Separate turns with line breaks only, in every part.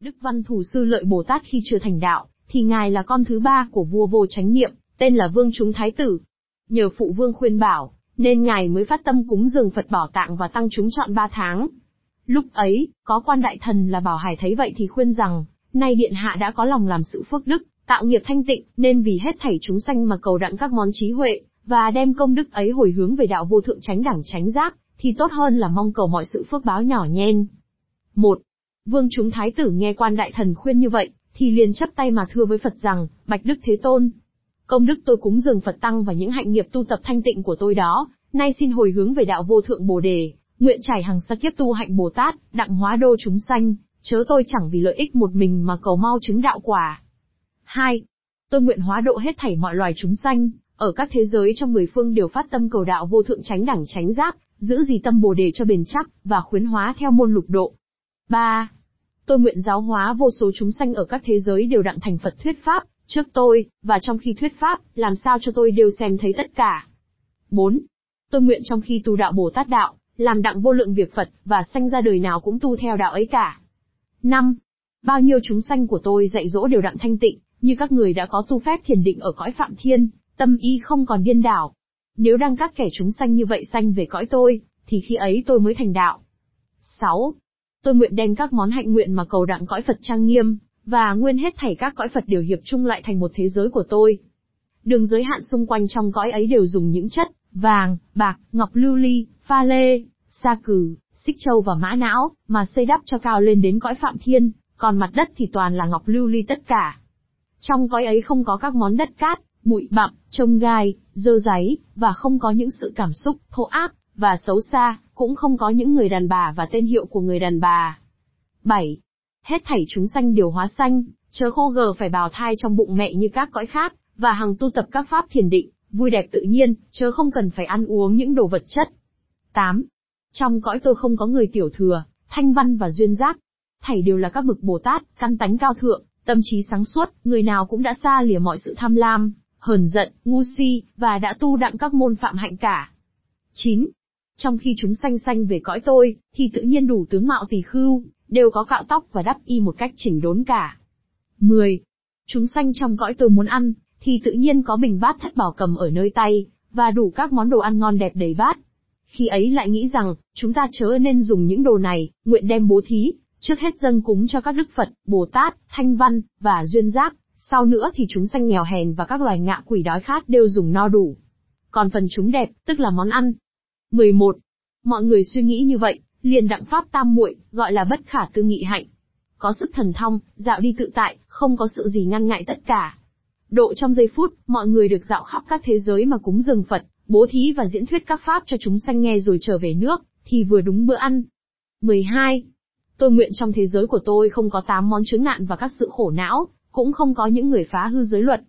Đức Văn Thủ Sư Lợi Bồ Tát khi chưa thành đạo, thì ngài là con thứ ba của vua vô chánh niệm, tên là Vương Chúng Thái Tử. Nhờ phụ vương khuyên bảo, nên ngài mới phát tâm cúng dường Phật bảo tạng và tăng chúng chọn ba tháng. Lúc ấy, có quan đại thần là Bảo Hải thấy vậy thì khuyên rằng, nay điện hạ đã có lòng làm sự phước đức, tạo nghiệp thanh tịnh, nên vì hết thảy chúng sanh mà cầu đặng các món trí huệ, và đem công đức ấy hồi hướng về đạo vô thượng tránh đẳng tránh giác, thì tốt hơn là mong cầu mọi sự phước báo nhỏ nhen. Một, Vương chúng thái tử nghe quan đại thần khuyên như vậy, thì liền chấp tay mà thưa với Phật rằng, Bạch Đức Thế Tôn. Công đức tôi cúng dường Phật Tăng và những hạnh nghiệp tu tập thanh tịnh của tôi đó, nay xin hồi hướng về đạo vô thượng Bồ Đề, nguyện trải hàng sa kiếp tu hạnh Bồ Tát, đặng hóa đô chúng sanh, chớ tôi chẳng vì lợi ích một mình mà cầu mau chứng đạo quả. 2. Tôi nguyện hóa độ hết thảy mọi loài chúng sanh, ở các thế giới trong mười phương đều phát tâm cầu đạo vô thượng tránh đẳng tránh giác, giữ gì tâm Bồ đề cho bền chắc, và khuyến hóa theo môn lục độ. 3. Tôi nguyện giáo hóa vô số chúng sanh ở các thế giới đều đặng thành Phật thuyết pháp, trước tôi, và trong khi thuyết pháp, làm sao cho tôi đều xem thấy tất cả. 4. Tôi nguyện trong khi tu đạo Bồ Tát đạo, làm đặng vô lượng việc Phật, và sanh ra đời nào cũng tu theo đạo ấy cả. 5. Bao nhiêu chúng sanh của tôi dạy dỗ đều đặng thanh tịnh, như các người đã có tu phép thiền định ở cõi Phạm Thiên, tâm y không còn điên đảo. Nếu đang các kẻ chúng sanh như vậy sanh về cõi tôi, thì khi ấy tôi mới thành đạo. 6. Tôi nguyện đem các món hạnh nguyện mà cầu đặng cõi Phật trang nghiêm, và nguyên hết thảy các cõi Phật đều hiệp chung lại thành một thế giới của tôi. Đường giới hạn xung quanh trong cõi ấy đều dùng những chất, vàng, bạc, ngọc lưu ly, pha lê, sa cử, xích châu và mã não, mà xây đắp cho cao lên đến cõi Phạm Thiên, còn mặt đất thì toàn là ngọc lưu ly tất cả. Trong cõi ấy không có các món đất cát, bụi bặm, trông gai, dơ giấy, và không có những sự cảm xúc, thô áp, và xấu xa, cũng không có những người đàn bà và tên hiệu của người đàn bà. 7. Hết thảy chúng sanh đều hóa sanh, chớ khô gờ phải bào thai trong bụng mẹ như các cõi khác, và hằng tu tập các pháp thiền định, vui đẹp tự nhiên, chớ không cần phải ăn uống những đồ vật chất. 8. Trong cõi tôi không có người tiểu thừa, thanh văn và duyên giác. Thảy đều là các bậc Bồ Tát, căn tánh cao thượng, tâm trí sáng suốt, người nào cũng đã xa lìa mọi sự tham lam, hờn giận, ngu si, và đã tu đặng các môn phạm hạnh cả. 9. Trong khi chúng sanh sanh về cõi tôi, thì tự nhiên đủ tướng mạo tỳ khưu, đều có cạo tóc và đắp y một cách chỉnh đốn cả. 10. Chúng sanh trong cõi tôi muốn ăn, thì tự nhiên có bình bát thất bảo cầm ở nơi tay, và đủ các món đồ ăn ngon đẹp đầy bát. Khi ấy lại nghĩ rằng, chúng ta chớ nên dùng những đồ này, nguyện đem bố thí, trước hết dâng cúng cho các đức Phật, Bồ Tát, Thanh Văn, và Duyên Giác, sau nữa thì chúng sanh nghèo hèn và các loài ngạ quỷ đói khát đều dùng no đủ. Còn phần chúng đẹp, tức là món ăn. 11. Mọi người suy nghĩ như vậy, liền đặng pháp tam muội, gọi là bất khả tư nghị hạnh. Có sức thần thông, dạo đi tự tại, không có sự gì ngăn ngại tất cả. Độ trong giây phút, mọi người được dạo khắp các thế giới mà cúng dường Phật, bố thí và diễn thuyết các pháp cho chúng sanh nghe rồi trở về nước, thì vừa đúng bữa ăn. 12. Tôi nguyện trong thế giới của tôi không có tám món chứng nạn và các sự khổ não, cũng không có những người phá hư giới luật.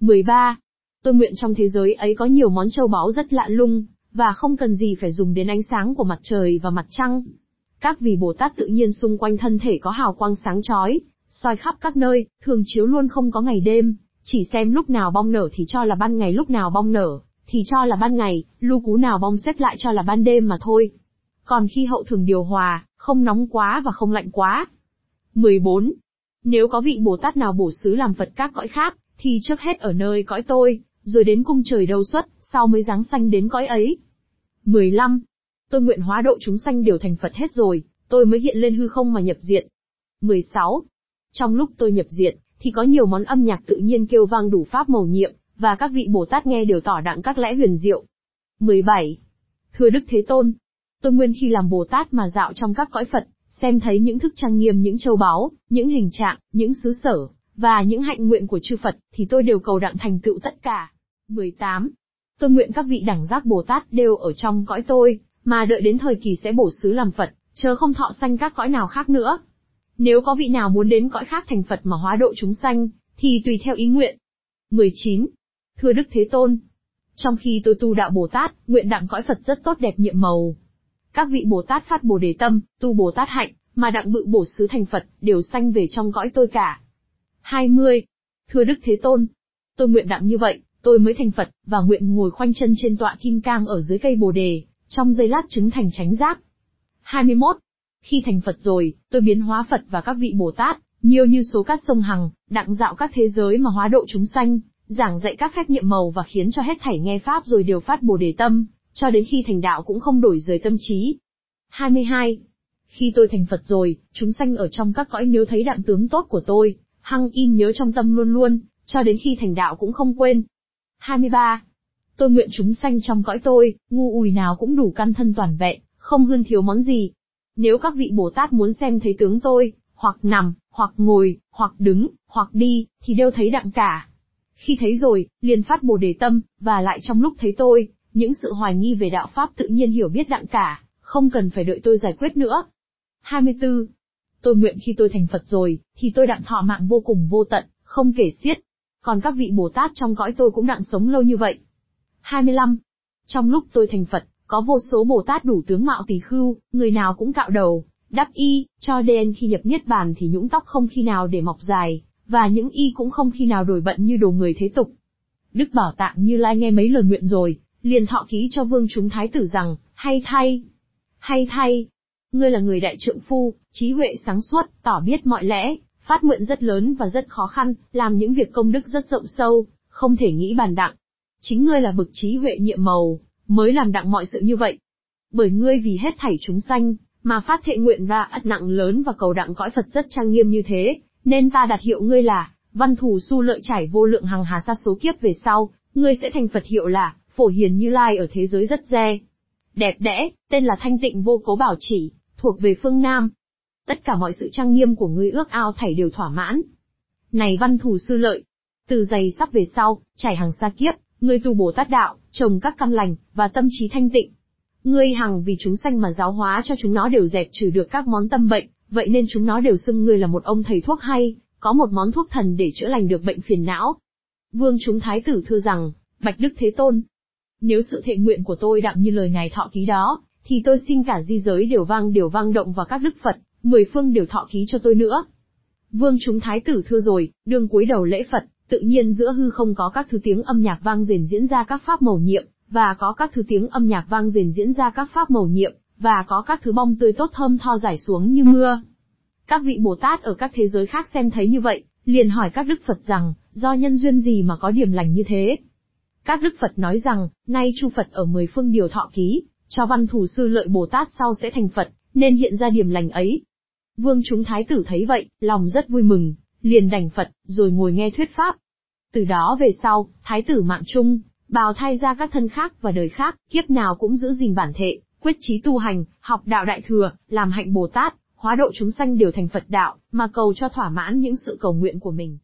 13. Tôi nguyện trong thế giới ấy có nhiều món châu báu rất lạ lung, và không cần gì phải dùng đến ánh sáng của mặt trời và mặt trăng. Các vị Bồ Tát tự nhiên xung quanh thân thể có hào quang sáng chói, soi khắp các nơi, thường chiếu luôn không có ngày đêm, chỉ xem lúc nào bong nở thì cho là ban ngày lúc nào bong nở, thì cho là ban ngày, lưu cú nào bong xếp lại cho là ban đêm mà thôi. Còn khi hậu thường điều hòa, không nóng quá và không lạnh quá. 14. Nếu có vị Bồ Tát nào bổ xứ làm Phật các cõi khác, thì trước hết ở nơi cõi tôi, rồi đến cung trời đầu xuất, sau mới giáng sanh đến cõi ấy. 15. Tôi nguyện hóa độ chúng sanh đều thành Phật hết rồi, tôi mới hiện lên hư không mà nhập diện. 16. Trong lúc tôi nhập diện, thì có nhiều món âm nhạc tự nhiên kêu vang đủ pháp màu nhiệm, và các vị Bồ Tát nghe đều tỏ đặng các lẽ huyền diệu. 17. Thưa Đức Thế Tôn, tôi nguyên khi làm Bồ Tát mà dạo trong các cõi Phật, xem thấy những thức trang nghiêm những châu báu, những hình trạng, những xứ sở, và những hạnh nguyện của chư Phật, thì tôi đều cầu đặng thành tựu tất cả. 18. Tôi nguyện các vị đẳng giác Bồ Tát đều ở trong cõi tôi, mà đợi đến thời kỳ sẽ bổ xứ làm Phật, chớ không thọ sanh các cõi nào khác nữa. Nếu có vị nào muốn đến cõi khác thành Phật mà hóa độ chúng sanh, thì tùy theo ý nguyện. 19. Thưa Đức Thế Tôn, trong khi tôi tu đạo Bồ Tát, nguyện đặng cõi Phật rất tốt đẹp nhiệm màu. Các vị Bồ Tát phát Bồ Đề Tâm, tu Bồ Tát Hạnh, mà đặng bự bổ xứ thành Phật, đều sanh về trong cõi tôi cả. 20. Thưa Đức Thế Tôn, tôi nguyện đặng như vậy, tôi mới thành Phật, và nguyện ngồi khoanh chân trên tọa kim cang ở dưới cây Bồ Đề, trong giây lát chứng thành chánh giác. 21. Khi thành Phật rồi, tôi biến hóa Phật và các vị Bồ Tát, nhiều như số cát sông Hằng, đặng dạo các thế giới mà hóa độ chúng sanh, giảng dạy các phép nhiệm màu và khiến cho hết thảy nghe Pháp rồi đều phát Bồ Đề Tâm, cho đến khi thành đạo cũng không đổi rời tâm trí. 22. Khi tôi thành Phật rồi, chúng sanh ở trong các cõi nếu thấy đặng tướng tốt của tôi, hăng in nhớ trong tâm luôn luôn, cho đến khi thành đạo cũng không quên. 23. Tôi nguyện chúng sanh trong cõi tôi, ngu ùi nào cũng đủ căn thân toàn vẹn, không hơn thiếu món gì. Nếu các vị Bồ Tát muốn xem thấy tướng tôi, hoặc nằm, hoặc ngồi, hoặc đứng, hoặc đi, thì đều thấy đặng cả. Khi thấy rồi, liền phát bồ đề tâm, và lại trong lúc thấy tôi, những sự hoài nghi về đạo Pháp tự nhiên hiểu biết đặng cả, không cần phải đợi tôi giải quyết nữa. 24. Tôi nguyện khi tôi thành Phật rồi, thì tôi đặng thọ mạng vô cùng vô tận, không kể xiết. Còn các vị Bồ Tát trong cõi tôi cũng đặng sống lâu như vậy. 25. Trong lúc tôi thành Phật, có vô số Bồ Tát đủ tướng mạo tỳ khưu, người nào cũng cạo đầu, đắp y, cho đến khi nhập niết bàn thì nhũng tóc không khi nào để mọc dài, và những y cũng không khi nào đổi bận như đồ người thế tục. Đức Bảo Tạng Như Lai nghe mấy lời nguyện rồi, liền thọ ký cho vương chúng thái tử rằng, hay thay, hay thay, ngươi là người đại trượng phu, trí huệ sáng suốt, tỏ biết mọi lẽ, phát nguyện rất lớn và rất khó khăn, làm những việc công đức rất rộng sâu, không thể nghĩ bàn đặng. Chính ngươi là bực trí huệ nhiệm màu, mới làm đặng mọi sự như vậy. Bởi ngươi vì hết thảy chúng sanh, mà phát thệ nguyện ra ất nặng lớn và cầu đặng cõi Phật rất trang nghiêm như thế, nên ta đặt hiệu ngươi là, văn thù su lợi trải vô lượng hàng hà xa số kiếp về sau, ngươi sẽ thành Phật hiệu là, phổ hiền như lai ở thế giới rất dè. Đẹp đẽ, tên là thanh tịnh vô cố bảo chỉ, thuộc về phương Nam. Tất cả mọi sự trang nghiêm của ngươi ước ao thảy đều thỏa mãn. Này văn thù sư lợi, từ giày sắp về sau, trải hàng xa kiếp, ngươi tu bổ tát đạo, trồng các căn lành, và tâm trí thanh tịnh. Ngươi hằng vì chúng sanh mà giáo hóa cho chúng nó đều dẹp trừ được các món tâm bệnh, vậy nên chúng nó đều xưng ngươi là một ông thầy thuốc hay, có một món thuốc thần để chữa lành được bệnh phiền não. Vương chúng thái tử thưa rằng, Bạch Đức Thế Tôn, nếu sự thệ nguyện của tôi đặng như lời ngài thọ ký đó, thì tôi xin cả di giới đều vang đều vang động và các đức Phật, mười phương đều thọ ký cho tôi nữa. Vương chúng thái tử thưa rồi, đương cúi đầu lễ Phật, tự nhiên giữa hư không có các thứ tiếng âm nhạc vang rền diễn ra các pháp màu nhiệm, và có các thứ tiếng âm nhạc vang rền diễn ra các pháp màu nhiệm, và có các thứ bong tươi tốt thơm tho rải xuống như mưa. Các vị Bồ Tát ở các thế giới khác xem thấy như vậy, liền hỏi các đức Phật rằng, do nhân duyên gì mà có điểm lành như thế? Các đức Phật nói rằng, nay Chu Phật ở mười phương điều thọ ký, cho văn thủ sư lợi Bồ Tát sau sẽ thành Phật, nên hiện ra điểm lành ấy. Vương chúng thái tử thấy vậy, lòng rất vui mừng, liền đành Phật, rồi ngồi nghe thuyết pháp. Từ đó về sau, thái tử mạng chung, bào thay ra các thân khác và đời khác, kiếp nào cũng giữ gìn bản thể, quyết chí tu hành, học đạo đại thừa, làm hạnh Bồ Tát, hóa độ chúng sanh đều thành Phật đạo, mà cầu cho thỏa mãn những sự cầu nguyện của mình.